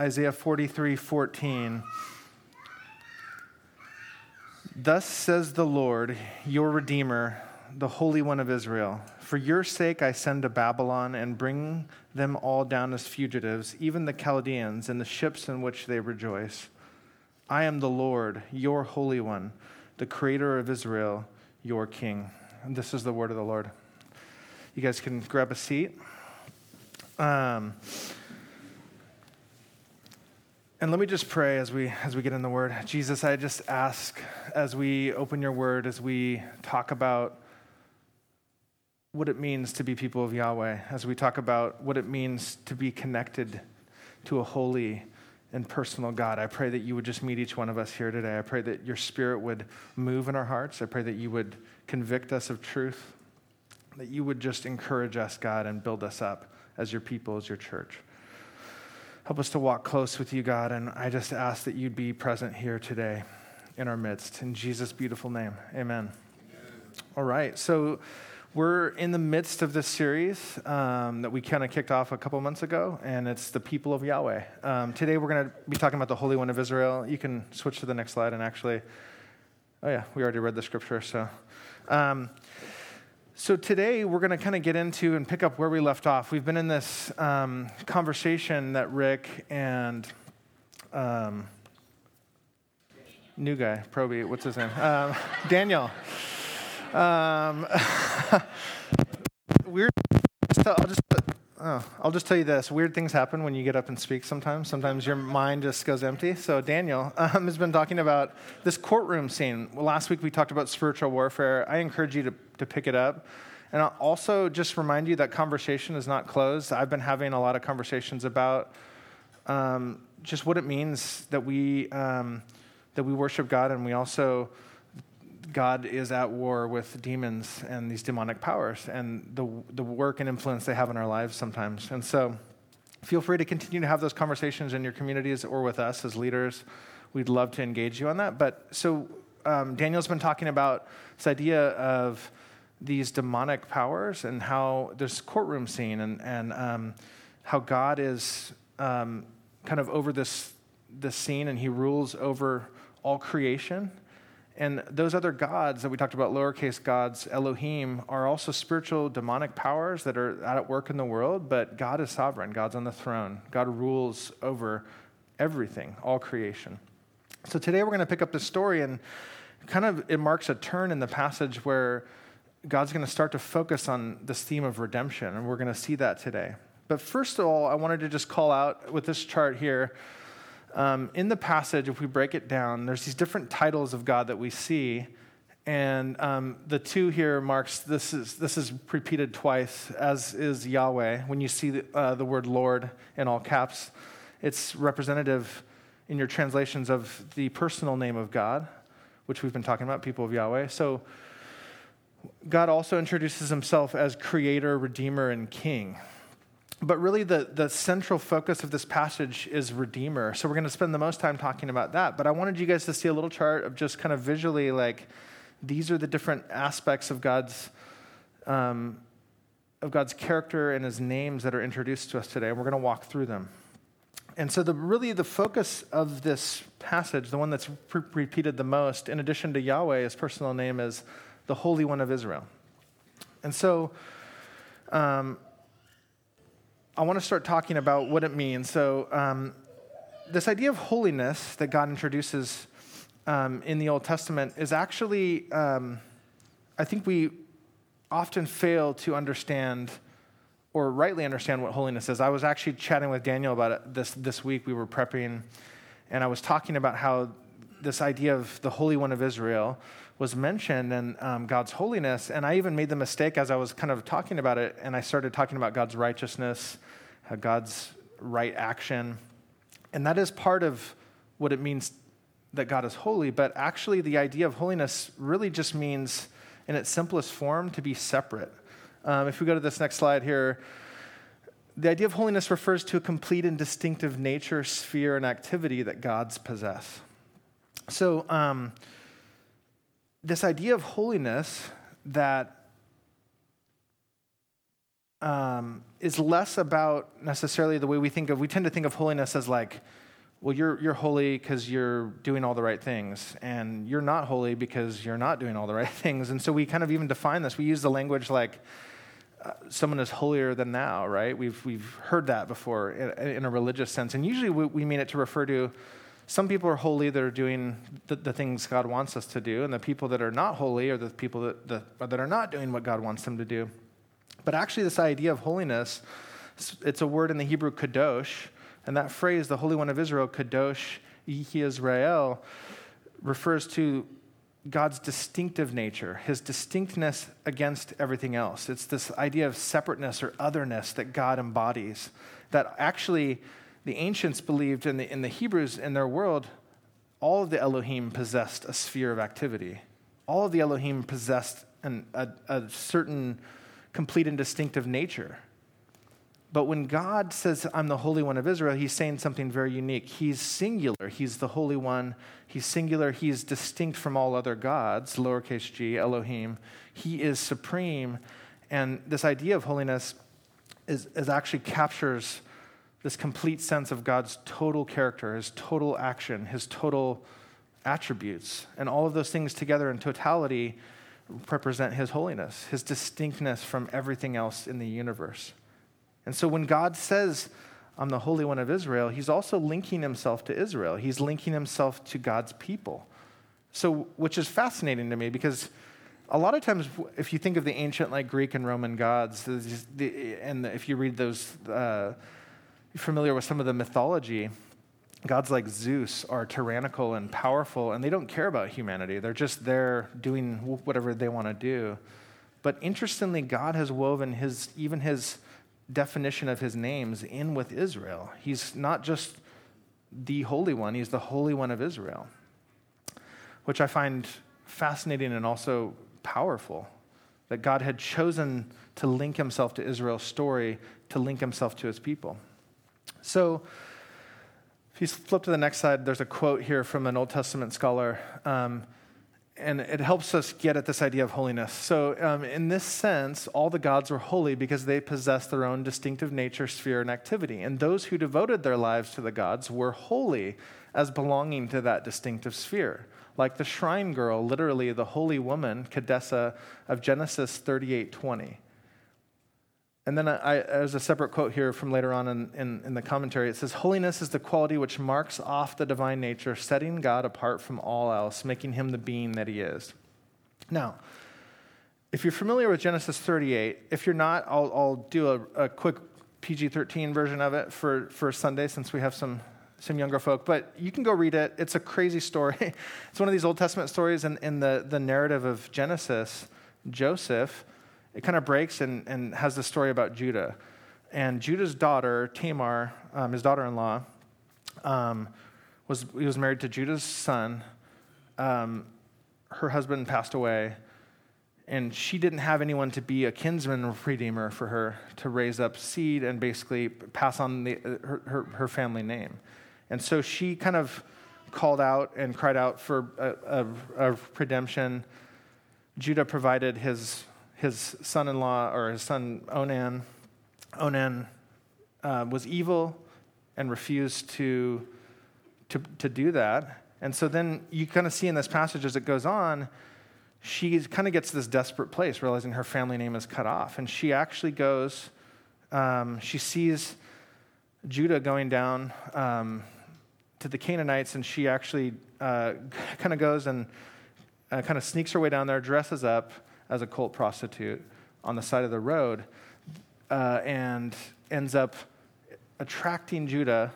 Isaiah 43 14. Thus says the Lord, your Redeemer, the Holy One of Israel For your sake I send to Babylon and bring them all down as fugitives, even the Chaldeans and the ships in which they rejoice. I am the Lord, your Holy One, the Creator of Israel, your King. And this is the word of the Lord. You guys can grab a seat. Um, and let me just pray as we as we get in the word. Jesus, I just ask as we open your word, as we talk about what it means to be people of Yahweh, as we talk about what it means to be connected to a holy and personal God. I pray that you would just meet each one of us here today. I pray that your spirit would move in our hearts. I pray that you would convict us of truth, that you would just encourage us, God, and build us up as your people, as your church. Help us to walk close with you, God, and I just ask that you'd be present here today in our midst. In Jesus' beautiful name, amen. amen. All right, so we're in the midst of this series um, that we kind of kicked off a couple months ago, and it's the people of Yahweh. Um, today we're going to be talking about the Holy One of Israel. You can switch to the next slide, and actually, oh yeah, we already read the scripture, so. Um, so today we're going to kind of get into and pick up where we left off. We've been in this um, conversation that Rick and um, new guy, Proby, what's his name? Um, Daniel. Um, weird. I'll just, oh, I'll just tell you this: weird things happen when you get up and speak. Sometimes, sometimes your mind just goes empty. So Daniel um, has been talking about this courtroom scene. Last week we talked about spiritual warfare. I encourage you to to pick it up. And I'll also just remind you that conversation is not closed. I've been having a lot of conversations about um, just what it means that we um, that we worship God, and we also God is at war with demons and these demonic powers, and the the work and influence they have in our lives sometimes. And so, feel free to continue to have those conversations in your communities or with us as leaders. We'd love to engage you on that. But so um, Daniel's been talking about this idea of these demonic powers and how this courtroom scene and, and um, how God is um, kind of over this, this scene and he rules over all creation. And those other gods that we talked about, lowercase gods, Elohim, are also spiritual demonic powers that are at work in the world, but God is sovereign. God's on the throne. God rules over everything, all creation. So today we're going to pick up the story and kind of it marks a turn in the passage where God's going to start to focus on this theme of redemption, and we're going to see that today. But first of all, I wanted to just call out with this chart here. Um, in the passage, if we break it down, there's these different titles of God that we see, and um, the two here marks this is this is repeated twice, as is Yahweh. When you see the, uh, the word Lord in all caps, it's representative in your translations of the personal name of God, which we've been talking about, people of Yahweh. So God also introduces himself as creator, redeemer, and king. But really, the, the central focus of this passage is Redeemer. So we're going to spend the most time talking about that. But I wanted you guys to see a little chart of just kind of visually like these are the different aspects of God's, um, of God's character and his names that are introduced to us today. And we're going to walk through them. And so, the, really, the focus of this passage, the one that's pre- repeated the most, in addition to Yahweh, his personal name is the Holy One of Israel. And so um, I want to start talking about what it means. So, um, this idea of holiness that God introduces um, in the Old Testament is actually, um, I think we often fail to understand or rightly understand what holiness is. I was actually chatting with Daniel about it this, this week. We were prepping, and I was talking about how this idea of the Holy One of Israel was mentioned and um, God's holiness. And I even made the mistake as I was kind of talking about it, and I started talking about God's righteousness, uh, God's right action. And that is part of what it means that God is holy. But actually, the idea of holiness really just means, in its simplest form, to be separate. Um, if we go to this next slide here, the idea of holiness refers to a complete and distinctive nature, sphere, and activity that gods possess. So, um, this idea of holiness that um, is less about necessarily the way we think of. We tend to think of holiness as like, well, you're you're holy because you're doing all the right things, and you're not holy because you're not doing all the right things. And so we kind of even define this. We use the language like. Uh, someone is holier than thou, right? We've, we've heard that before in, in a religious sense. And usually we, we mean it to refer to some people are holy that are doing the, the, things God wants us to do, and the people that are not holy are the people that, that, that are not doing what God wants them to do. But actually, this idea of holiness, it's a word in the Hebrew kadosh, and that phrase, the Holy One of Israel, kadosh Yihi Israel, refers to God's distinctive nature, his distinctness against everything else. It's this idea of separateness or otherness that God embodies. That actually, the ancients believed in the, in the Hebrews in their world, all of the Elohim possessed a sphere of activity. All of the Elohim possessed an, a, a certain complete and distinctive nature. But when God says, I'm the Holy One of Israel, he's saying something very unique. He's singular. He's the Holy One. He's singular. He's distinct from all other gods, lowercase g, Elohim. He is supreme. And this idea of holiness is, is actually captures this complete sense of God's total character, his total action, his total attributes. And all of those things together in totality represent his holiness, his distinctness from everything else in the universe. And so when God says, I'm the Holy One of Israel, he's also linking himself to Israel. He's linking himself to God's people. So, which is fascinating to me because a lot of times, if you think of the ancient like Greek and Roman gods, and if you read those, uh, familiar with some of the mythology, gods like Zeus are tyrannical and powerful, and they don't care about humanity. They're just there doing whatever they want to do. But interestingly, God has woven his, even his definition of his names in with Israel. He's not just the Holy One, he's the Holy One of Israel, which I find fascinating and also powerful. That God had chosen to link himself to Israel's story, to link himself to his people. So, if you flip to the next slide, there's a quote here from an Old Testament scholar, um, and it helps us get at this idea of holiness. So, um, in this sense, all the gods were holy because they possessed their own distinctive nature, sphere, and activity. And those who devoted their lives to the gods were holy as belonging to that distinctive sphere. Like the shrine girl, literally the holy woman, Kadessa of Genesis 38 20. And then I, there's a separate quote here from later on in, in, in, the commentary. It says, Holiness is the quality which marks off the divine nature, setting God apart from all else, making him the being that he is. Now, if you're familiar with Genesis 38, if you're not, I'll, I'll do a, a quick PG 13 version of it for, for Sunday since we have some, some younger folk. But you can go read it. It's a crazy story. it's one of these Old Testament stories in, in the, the narrative of Genesis. Joseph it kind of breaks and, and has the story about Judah. And Judah's daughter, Tamar, um, his daughter in law, um, was, he was married to Judah's son. Um, her husband passed away, and she didn't have anyone to be a kinsman redeemer for her to raise up seed and basically pass on the, her, her, her family name. And so she kind of called out and cried out for a, a, a redemption. Judah provided his his son in law, or his son Onan, Onan uh, was evil and refused to, to, to do that. And so then you kind of see in this passage as it goes on, she kind of gets this desperate place, realizing her family name is cut off. And she actually goes, um, she sees Judah going down um, to the Canaanites, and she actually uh, kind of goes and uh, kind of sneaks her way down there, dresses up, as a cult prostitute on the side of the road uh, and ends up attracting Judah,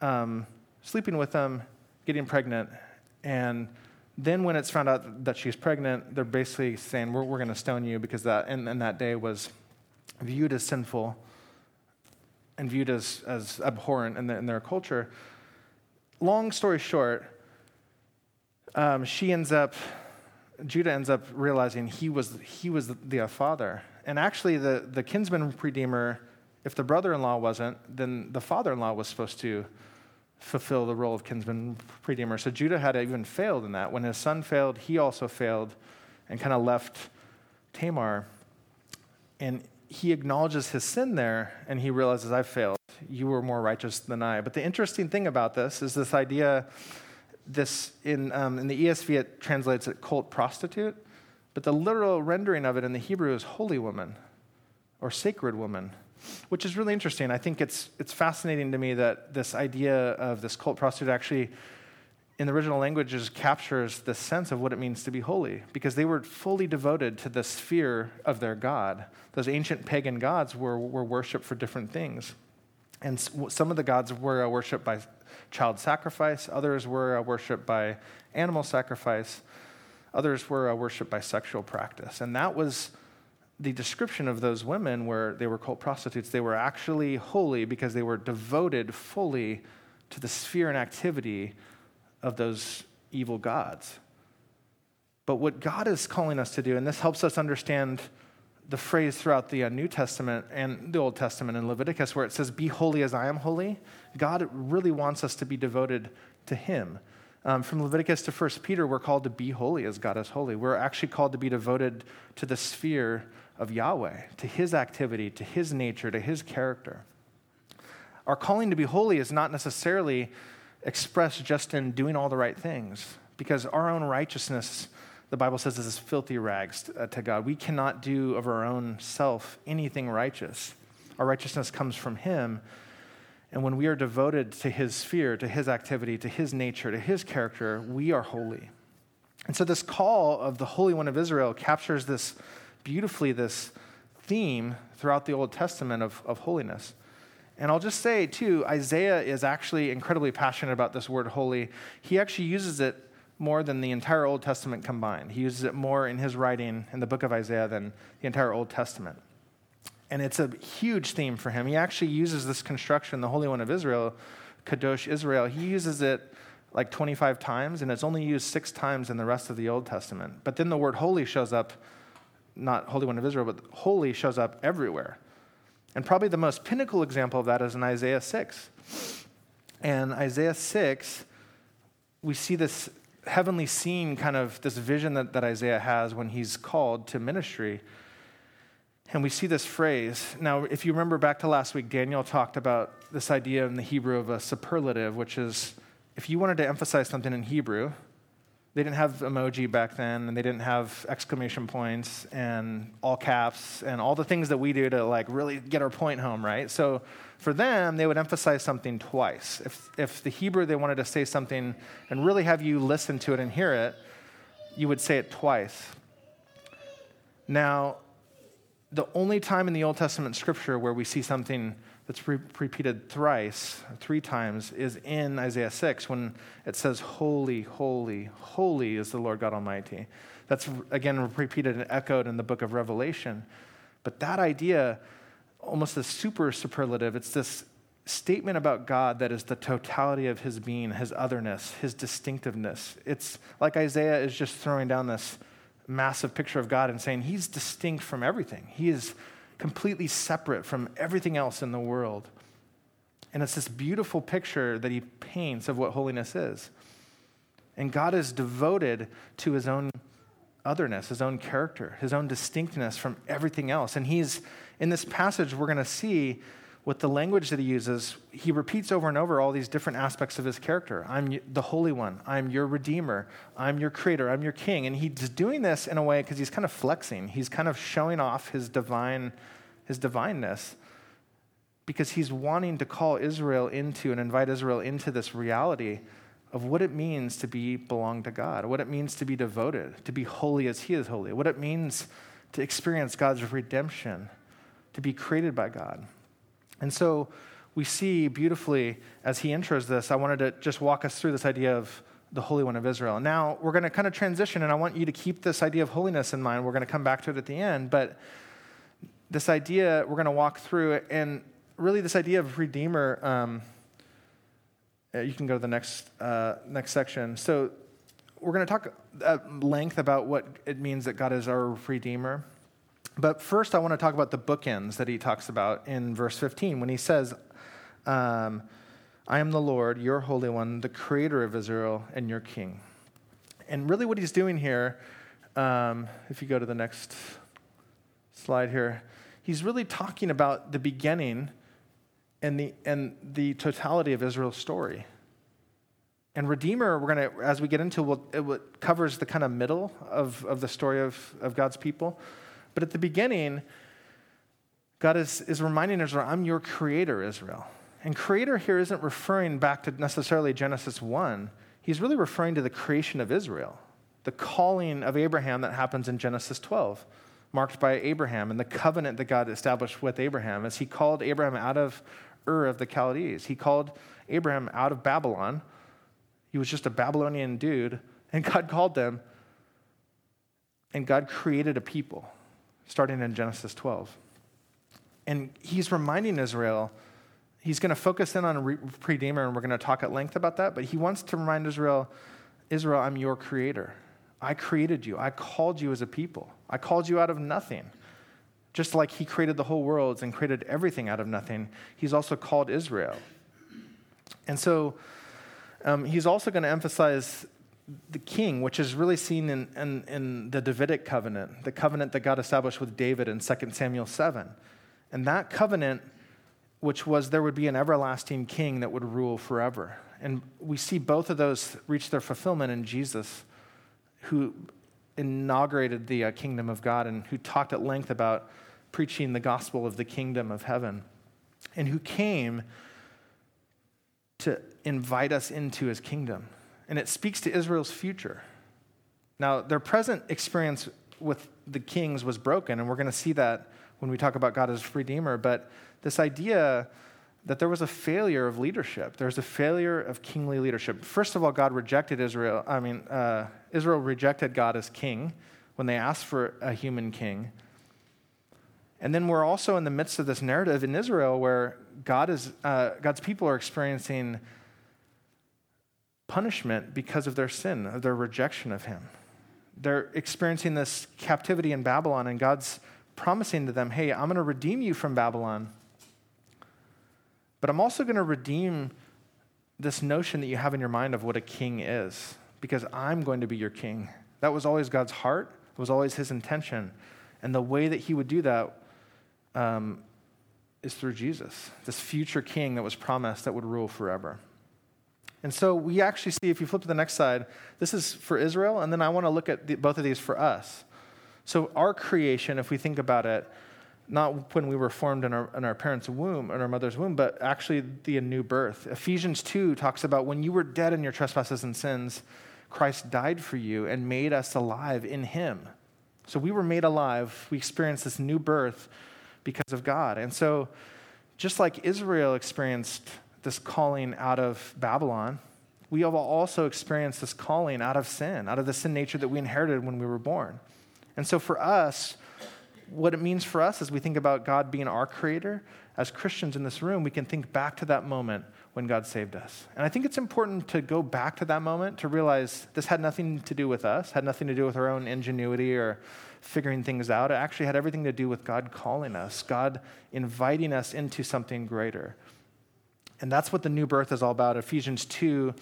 um, sleeping with them, getting pregnant. And then when it's found out that she's pregnant, they're basically saying, We're, we're going to stone you because that, and, and that day was viewed as sinful and viewed as, as abhorrent in, the, in their culture. Long story short, um, she ends up Judah ends up realizing he was, he was the uh, father. And actually, the, the kinsman redeemer, if the brother in law wasn't, then the father in law was supposed to fulfill the role of kinsman redeemer. So Judah had even failed in that. When his son failed, he also failed and kind of left Tamar. And he acknowledges his sin there and he realizes, I've failed. You were more righteous than I. But the interesting thing about this is this idea this in, um, in the ESV, it translates it cult prostitute, but the literal rendering of it in the Hebrew is holy woman or sacred woman, which is really interesting. I think it's, it's fascinating to me that this idea of this cult prostitute actually in the original languages captures the sense of what it means to be holy because they were fully devoted to the sphere of their God. Those ancient pagan gods were, were worshiped for different things. And some of the gods were worshiped by child sacrifice, others were uh, worshiped by animal sacrifice, others were uh, worshiped by sexual practice. And that was the description of those women where they were cult prostitutes. They were actually holy because they were devoted fully to the sphere and activity of those evil gods. But what God is calling us to do, and this helps us understand the phrase throughout the uh, New Testament and the Old Testament in Leviticus where it says, Be holy as I am holy. God really wants us to be devoted to Him. Um, from Leviticus to 1 Peter, we're called to be holy as God is holy. We're actually called to be devoted to the sphere of Yahweh, to His activity, to His nature, to His character. Our calling to be holy is not necessarily expressed just in doing all the right things, because our own righteousness the Bible says this is filthy rags uh, to God. We cannot do of our own self anything righteous. Our righteousness comes from Him. And when we are devoted to His sphere, to His activity, to His nature, to His character, we are holy. And so, this call of the Holy One of Israel captures this beautifully, this theme throughout the Old Testament of, of holiness. And I'll just say, too, Isaiah is actually incredibly passionate about this word holy. He actually uses it more than the entire Old Testament combined. He uses it more in his writing in the book of Isaiah than the entire Old Testament. And it's a huge theme for him. He actually uses this construction, the Holy One of Israel, Kadosh Israel, he uses it like 25 times, and it's only used six times in the rest of the Old Testament. But then the word holy shows up, not Holy One of Israel, but holy shows up everywhere. And probably the most pinnacle example of that is in Isaiah 6. And Isaiah 6, we see this heavenly scene, kind of this vision that, that Isaiah has when he's called to ministry. And we see this phrase. Now, if you remember back to last week, Daniel talked about this idea in the Hebrew of a superlative, which is if you wanted to emphasize something in Hebrew, they didn't have emoji back then, and they didn't have exclamation points and all caps and all the things that we do to like really get our point home, right? So for them, they would emphasize something twice. If, if the Hebrew they wanted to say something and really have you listen to it and hear it, you would say it twice. Now, the only time in the Old Testament scripture where we see something that's re- repeated thrice, three times, is in Isaiah 6 when it says, Holy, holy, holy is the Lord God Almighty. That's again repeated and echoed in the book of Revelation. But that idea almost a super superlative. It's this statement about God that is the totality of his being, his otherness, his distinctiveness. It's like Isaiah is just throwing down this massive picture of God and saying he's distinct from everything. He is completely separate from everything else in the world. And it's this beautiful picture that he paints of what holiness is. And God is devoted to his own otherness, his own character, his own distinctness from everything else. And he's in this passage, we're going to see with the language that he uses, he repeats over and over all these different aspects of his character. I'm the Holy One. I'm your Redeemer. I'm your Creator. I'm your King. And he's doing this in a way because he's kind of flexing. He's kind of showing off his divine, his divineness, because he's wanting to call Israel into and invite Israel into this reality of what it means to be belong to God, what it means to be devoted, to be holy as He is holy, what it means to experience God's redemption to be created by God. And so we see beautifully as he intros this, I wanted to just walk us through this idea of the Holy One of Israel. Now we're going to kind of transition, and I want you to keep this idea of holiness in mind. We're going to come back to it at the end, but this idea we're going to walk through, and really this idea of Redeemer. Um, uh, you can go to the next uh, next section. So we're going to talk at length about what it means that God is our Redeemer. But first, I want to talk about the bookends that he talks about in verse 15 when he says, um, I am the Lord, your Holy One, the Creator of Israel, and your King. And really, what he's doing here, um, if you go to the next slide here, he's really talking about the beginning and the, and the totality of Israel's story. And Redeemer, we're going to, as we get into, we'll, it covers the kind of middle of, of the story of, of God's people. But at the beginning, God is, is reminding Israel, I'm your creator, Israel. And creator here isn't referring back to necessarily Genesis 1. He's really referring to the creation of Israel, the calling of Abraham that happens in Genesis 12, marked by Abraham and the covenant that God established with Abraham as he called Abraham out of Ur of the Chaldees. He called Abraham out of Babylon he was just a Babylonian dude, and God called them, and God created a people, starting in Genesis 12. And he's reminding Israel, he's going to focus in on a Redeemer, and we're going to talk at length about that, but he wants to remind Israel, Israel, I'm your creator. I created you. I called you as a people. I called you out of nothing. Just like he created the whole world and created everything out of nothing, he's also called Israel. And so um, he's also going to emphasize the king, which is really seen in, in, in, the Davidic covenant, the covenant that God established with David in 2 Samuel 7. And that covenant, which was there would be an everlasting king that would rule forever. And we see both of those reach their fulfillment in Jesus, who inaugurated the uh, kingdom of God and who talked at length about preaching the gospel of the kingdom of heaven, and who came to invite us into his kingdom. And it speaks to Israel's future. Now, their present experience with the kings was broken, and we're going to see that when we talk about God as Redeemer. But this idea that there was a failure of leadership, there was a failure of kingly leadership. First of all, God rejected Israel. I mean, uh, Israel rejected God as king when they asked for a human king. And then we're also in the midst of this narrative in Israel where God is, uh, God's people are experiencing punishment because of their sin, of their rejection of Him. They're experiencing this captivity in Babylon, and God's promising to them, hey, I'm going to redeem you from Babylon, but I'm also going to redeem this notion that you have in your mind of what a king is, because I'm going to be your king. That was always God's heart, it was always His intention. And the way that He would do that um, is through Jesus, this future king that was promised that would rule forever. And so we actually see, if you flip to the next side, this is for Israel, and then I want to look at the, both of these for us. So, our creation, if we think about it, not when we were formed in our, in our parents' womb, in our mother's womb, but actually the new birth. Ephesians 2 talks about when you were dead in your trespasses and sins, Christ died for you and made us alive in him. So we were made alive. We experienced this new birth because of God. And so, just like Israel experienced this calling out of Babylon, we have also experienced this calling out of sin, out of the sin nature that we inherited when we were born. And so, for us, what it means for us as we think about God being our creator, as Christians in this room, we can think back to that moment when God saved us. And I think it's important to go back to that moment to realize this had nothing to do with us, had nothing to do with our own ingenuity or figuring things out. It actually had everything to do with God calling us, God inviting us into something greater. And that's what the new birth is all about. Ephesians 2,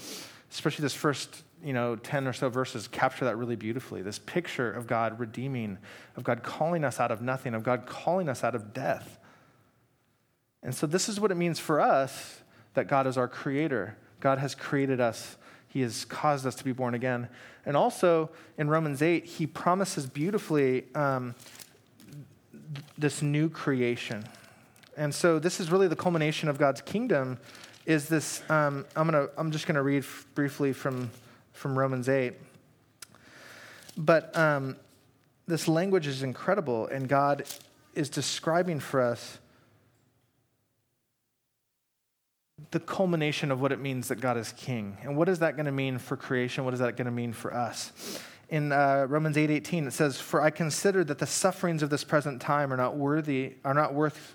especially this first you know 10 or so verses capture that really beautifully this picture of god redeeming of god calling us out of nothing of god calling us out of death and so this is what it means for us that god is our creator god has created us he has caused us to be born again. And also in Romans 8, he promises beautifully um, this new creation. And so this is really the culmination of God's kingdom. Is this? Um, I'm gonna. I'm just gonna read f- briefly from from Romans 8. But um, this language is incredible, and God is describing for us the culmination of what it means that God is king. And what is that going to mean for creation? What is that going to mean for us? In uh, Romans 8:18 it says, "For I consider that the sufferings of this present time are not worthy are not worth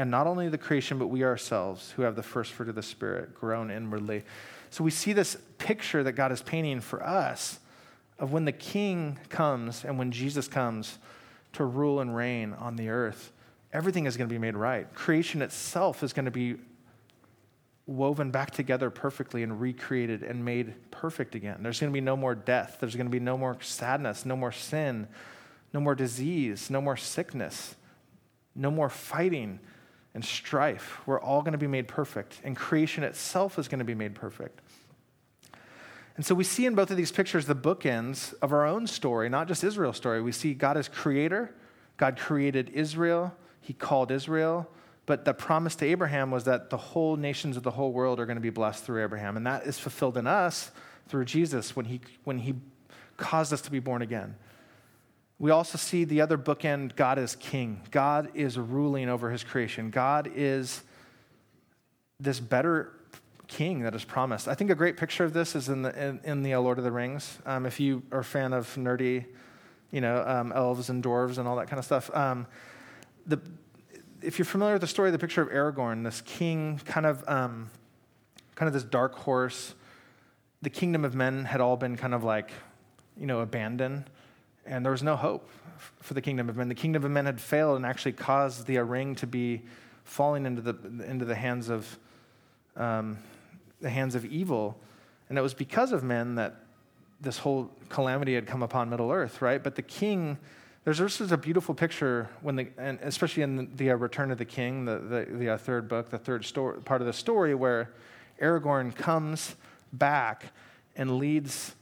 And not only the creation, but we ourselves, who have the first fruit of the Spirit, groan inwardly. So we see this picture that God is painting for us of when the King comes and when Jesus comes to rule and reign on the earth. Everything is going to be made right. Creation itself is going to be woven back together perfectly and recreated and made perfect again. There's going to be no more death. There's going to be no more sadness, no more sin, no more disease, no more sickness, no more fighting and strife. We're all going to be made perfect, and creation itself is going to be made perfect. And so we see in both of these pictures the bookends of our own story, not just Israel's story. We see God as creator, God created Israel, He called Israel. But the promise to Abraham was that the whole nations of the whole world are going to be blessed through Abraham. And that is fulfilled in us through Jesus when he, when he caused us to be born again. We also see the other bookend God is king. God is ruling over his creation. God is this better king that is promised. I think a great picture of this is in the, in, in the Lord of the Rings. Um, if you are a fan of nerdy, you know, um, elves and dwarves and all that kind of stuff, um, the, if you're familiar with the story, the picture of Aragorn, this king, kind of, um, kind of this dark horse, the kingdom of men had all been kind of like, you know, abandoned, and there was no hope for the kingdom of men. The kingdom of men had failed and actually caused the ring to be falling into the into the hands of um, the hands of evil, and it was because of men that this whole calamity had come upon Middle Earth, right? But the king there's this is a beautiful picture when the, and especially in the, the uh, Return of the King, the, the, the uh, third book, the third story, part of the story, where Aragorn comes back and leads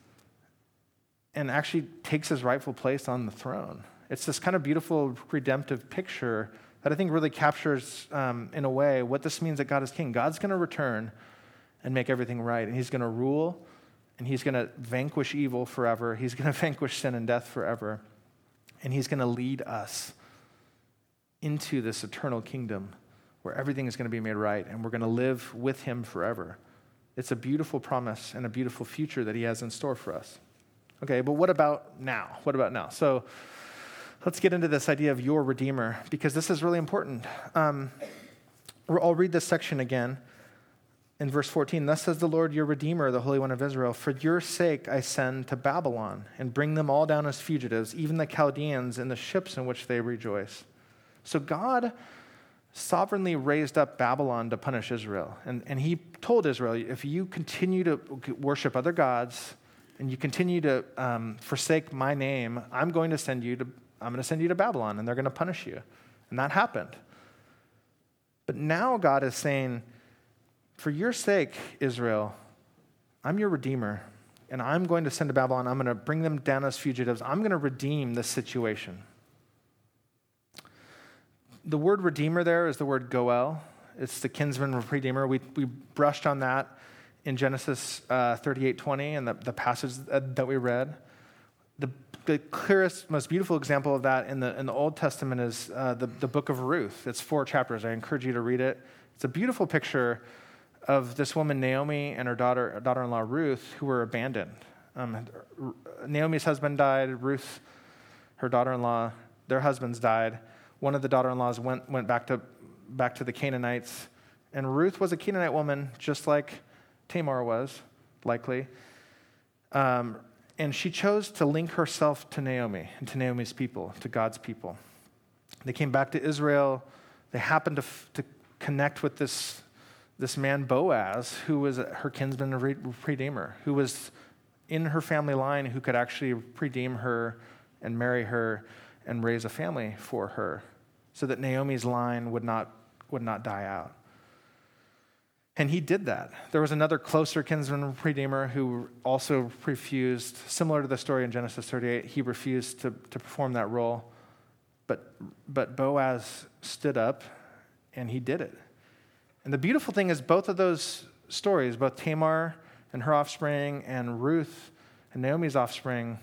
and actually takes his rightful place on the throne. It's this kind of beautiful redemptive picture that I think really captures, um, in a way, what this means that God is king. God's going to return and make everything right, and he's going to rule, and he's going to vanquish evil forever. He's going to vanquish sin and death forever and He's going to lead us into this eternal kingdom where everything is going to be made right and we're going to live with Him forever. It's a beautiful promise and a beautiful future that He has in store for us. Okay, but what about now? What about now? So let's get into this idea of your Redeemer because this is really important. Um, I'll read this section again in verse 14, thus says the Lord your Redeemer, the Holy One of Israel, for your sake I send to Babylon and bring them all down as fugitives, even the Chaldeans and the ships in which they rejoice. So God sovereignly raised up Babylon to punish Israel. And, and he told Israel, if you continue to worship other gods and you continue to um, forsake my name, I'm going to send you to, I'm going to send you to Babylon and they're going to punish you. And that happened. But now God is saying, for your sake, Israel, I'm your redeemer, and I'm going to send to Babylon. I'm going to bring them down as fugitives. I'm going to redeem this situation. The word redeemer there is the word goel. It's the kinsman redeemer. We, we brushed on that in Genesis uh, 38 20 and the, the passage that we read. The, the clearest, most beautiful example of that in the, in the Old Testament is uh, the, the book of Ruth. It's four chapters. I encourage you to read it. It's a beautiful picture of this woman, Naomi, and her daughter, daughter-in-law, Ruth, who were abandoned. Um, Naomi's husband died. Ruth, her daughter-in-law, their husbands died. One of the daughter-in-laws went, went back, to, back to the Canaanites. And Ruth was a Canaanite woman, just like Tamar was, likely. Um, and she chose to link herself to Naomi and to Naomi's people, to God's people. They came back to Israel. They happened to, to connect with this this man Boaz, who was her kinsman and redeemer, who was in her family line, who could actually redeem her and marry her and raise a family for her, so that Naomi's line would not, would not die out. And he did that. There was another closer kinsman redeemer who also refused, similar to the story in Genesis 38, he refused to, to perform that role. But, but Boaz stood up and he did it. And the beautiful thing is, both of those stories, both Tamar and her offspring and Ruth and Naomi's offspring,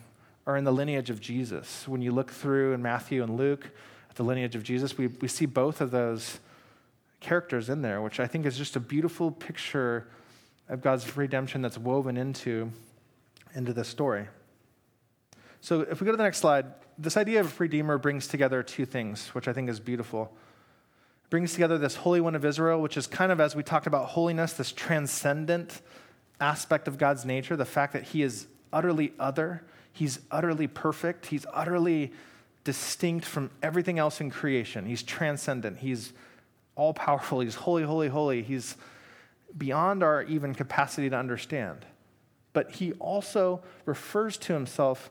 are in the lineage of Jesus. When you look through in Matthew and Luke at the lineage of Jesus, we, we see both of those characters in there, which I think is just a beautiful picture of God's redemption that's woven into, into the story. So if we go to the next slide, this idea of a Redeemer brings together two things, which I think is beautiful brings together this Holy One of Israel, which is kind of, as we talked about holiness, this transcendent aspect of God's nature, the fact that He is utterly other, He's utterly perfect, He's utterly distinct from everything else in creation. He's transcendent, He's all powerful, He's holy, holy, holy. He's beyond our even capacity to understand. But He also refers to Himself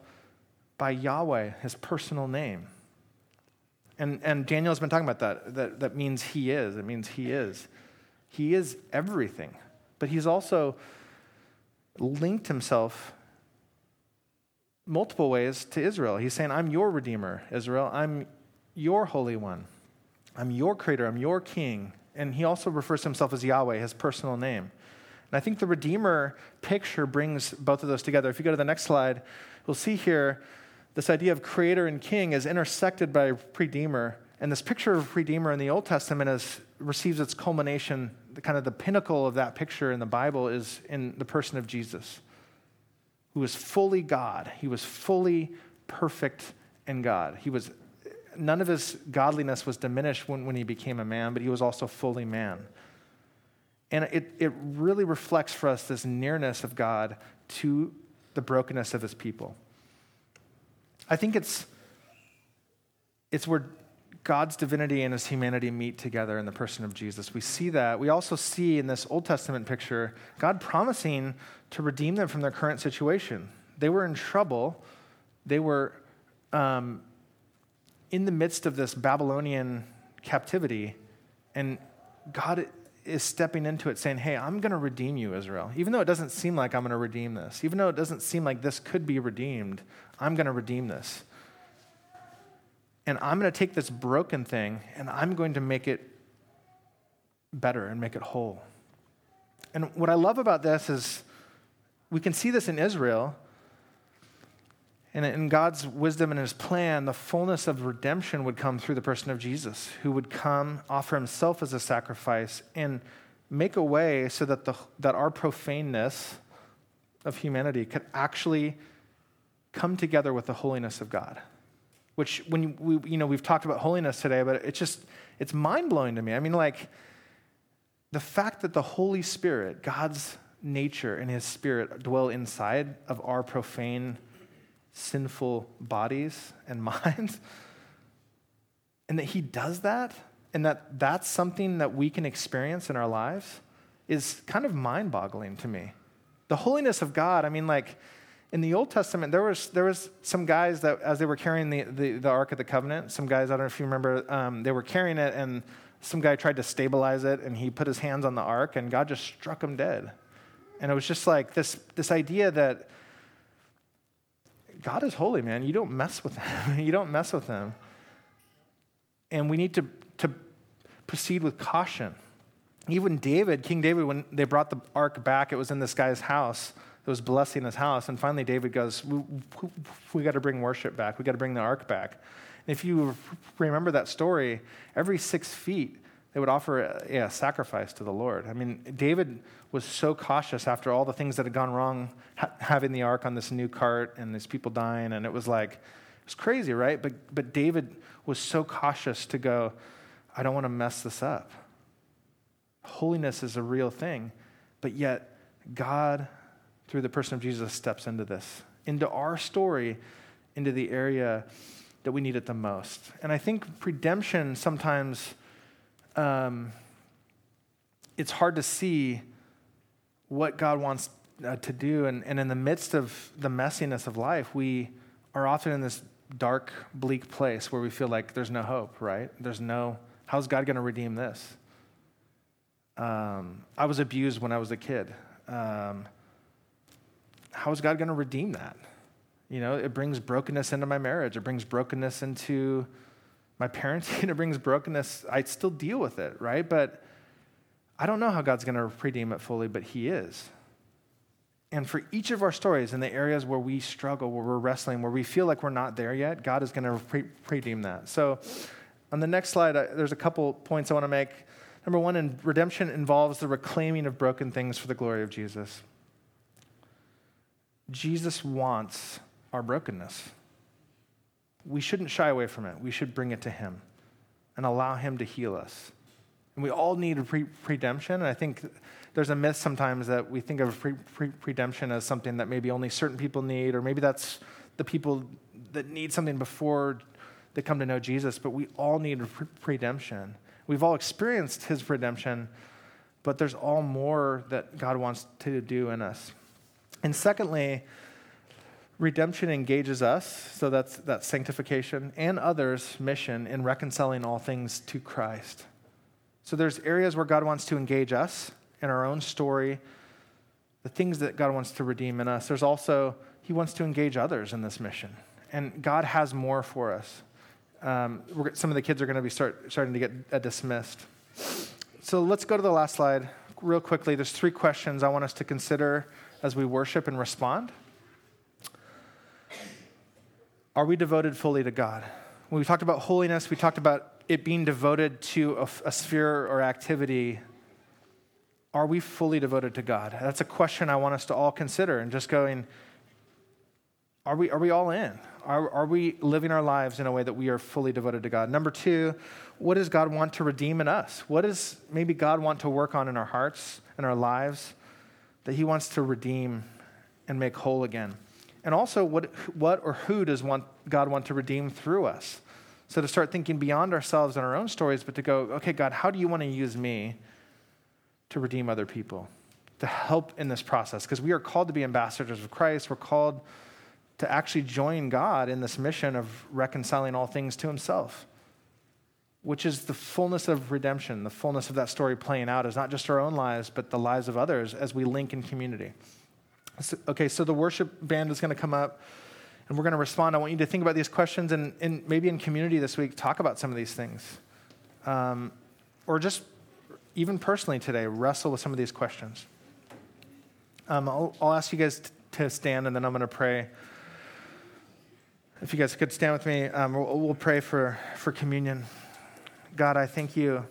by Yahweh, His personal name. And, and Daniel's been talking about that. that. That means he is. It means he is. He is everything. But he's also linked himself multiple ways to Israel. He's saying, I'm your Redeemer, Israel. I'm your Holy One. I'm your Creator. I'm your King. And he also refers to himself as Yahweh, his personal name. And I think the Redeemer picture brings both of those together. If you go to the next slide, we'll see here this idea of creator and king is intersected by redeemer. And this picture of redeemer in the Old Testament is, receives its culmination, the kind of the pinnacle of that picture in the Bible is in the person of Jesus, who was fully God. He was fully perfect in God. He was none of his godliness was diminished when, when he became a man, but he was also fully man. And it, it really reflects for us this nearness of God to the brokenness of his people. I think it's, it's where God's divinity and his humanity meet together in the person of Jesus. We see that. We also see in this Old Testament picture God promising to redeem them from their current situation. They were in trouble, they were um, in the midst of this Babylonian captivity, and God is stepping into it saying, Hey, I'm going to redeem you, Israel. Even though it doesn't seem like I'm going to redeem this, even though it doesn't seem like this could be redeemed, I'm going to redeem this. And I'm going to take this broken thing and I'm going to make it better and make it whole. And what I love about this is we can see this in Israel. And in God's wisdom and his plan, the fullness of redemption would come through the person of Jesus, who would come, offer himself as a sacrifice, and make a way so that, the, that our profaneness of humanity could actually come together with the holiness of God. Which, when we, you know, we've talked about holiness today, but it's just, it's mind blowing to me. I mean, like, the fact that the Holy Spirit, God's nature and his spirit, dwell inside of our profane, sinful bodies and minds, and that he does that, and that that's something that we can experience in our lives, is kind of mind boggling to me. The holiness of God, I mean, like, in the Old Testament, there was, there was some guys that, as they were carrying the, the, the Ark of the Covenant, some guys, I don't know if you remember, um, they were carrying it, and some guy tried to stabilize it, and he put his hands on the Ark, and God just struck him dead. And it was just like this, this idea that God is holy, man. You don't mess with him. you don't mess with him. And we need to, to proceed with caution. Even David, King David, when they brought the ark back, it was in this guy's house that was blessing his house. And finally, David goes, We, we, we got to bring worship back. We got to bring the ark back. And if you remember that story, every six feet, they would offer a, sacrifice to the Lord. I mean, David was so cautious after all the things that had gone wrong, ha- having the ark on this new cart and these people dying, and it was like, it was crazy, right? But, but David was so cautious to go, I don't want to mess this up. Holiness is a real thing, but yet God through the person of Jesus, steps into this, into our story, into the area that we need it the most. And I think redemption sometimes um, it's hard to see what God wants uh, to do. And, and in the midst of the messiness of life, we are often in this dark, bleak place where we feel like there's no hope, right? There's no, how's God going to redeem this? Um, I was abused when I was a kid. Um, how is God going to redeem that? You know, it brings brokenness into my marriage. It brings brokenness into my parenting. It brings brokenness. I still deal with it, right? But I don't know how God's going to redeem it fully, but He is. And for each of our stories in the areas where we struggle, where we're wrestling, where we feel like we're not there yet, God is going to redeem that. So on the next slide, I, there's a couple points I want to make. Number one, in redemption involves the reclaiming of broken things for the glory of Jesus. Jesus wants our brokenness. We shouldn't shy away from it. We should bring it to Him and allow Him to heal us. And we all need pre- redemption. And I think there's a myth sometimes that we think of pre- pre- redemption as something that maybe only certain people need, or maybe that's the people that need something before they come to know Jesus. But we all need redemption. We've all experienced his redemption, but there's all more that God wants to do in us. And secondly, redemption engages us, so that's, that sanctification, and others' mission in reconciling all things to Christ. So there's areas where God wants to engage us in our own story, the things that God wants to redeem in us. There's also, He wants to engage others in this mission. And God has more for us. Um, some of the kids are going to be start, starting to get uh, dismissed. So let's go to the last slide real quickly. There's three questions I want us to consider as we worship and respond. Are we devoted fully to God? When we talked about holiness, we talked about it being devoted to a, a sphere or activity, are we fully devoted to God? That's a question I want us to all consider and just going, are we, are we all in? Are, are we living our lives in a way that we are fully devoted to God? Number two, what does God want to redeem in us? What does maybe God want to work on in our hearts and our lives that He wants to redeem and make whole again? And also, what, what or who does want, God want to redeem through us? So to start thinking beyond ourselves and our own stories, but to go, okay, God, how do you want to use me to redeem other people, to help in this process? Because we are called to be ambassadors of Christ. We're called to actually join God in this mission of reconciling all things to himself, which is the fullness of redemption, the fullness of that story playing out is not just our own lives, but the lives of others as we link in community. So, okay, so the worship band is going to come up and we're going to respond. I want you to think about these questions and, and maybe in community this week, talk about some of these things. Um, or just even personally today, wrestle with some of these questions. Um, I'll, I'll, ask you guys t- to stand and then I'm going to pray. If you guys could stand with me, um, we'll, we'll pray for, for communion. God, I thank you.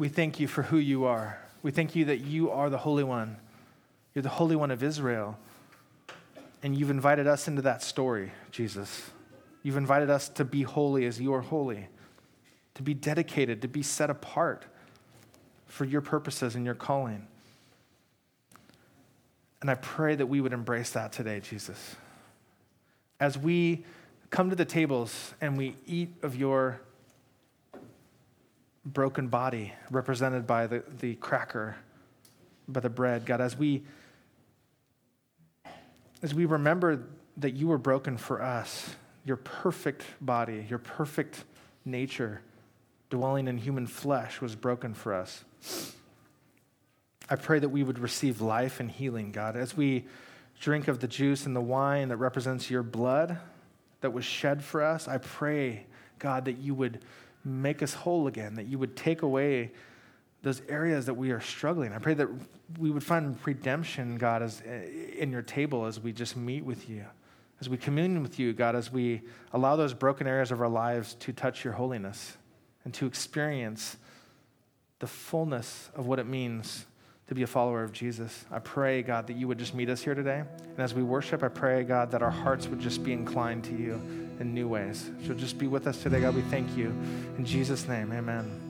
We thank you for who you are. We thank you that you are the Holy One you're the Holy One of Israel. And you've invited us into that story, Jesus. You've invited us to be holy as you are holy, to be dedicated, to be set apart for your purposes and your calling. And I pray that we would embrace that today, Jesus. As we come to the tables and we eat of your broken body, represented by the, the cracker, by the bread, God, as we as we remember that you were broken for us, your perfect body, your perfect nature, dwelling in human flesh, was broken for us. I pray that we would receive life and healing, God, as we drink of the juice and the wine that represents your blood that was shed for us. I pray, God, that you would make us whole again, that you would take away those areas that we are struggling. I pray that we would find redemption, God, as, eh, in your table as we just meet with you, as we commune with you, God, as we allow those broken areas of our lives to touch your holiness and to experience the fullness of what it means to be a follower of Jesus. I pray, God, that you would just meet us here today. And as we worship, I pray, God, that our hearts would just be inclined to you in new ways. So just be with us today, God. We thank you. In Jesus' name, amen.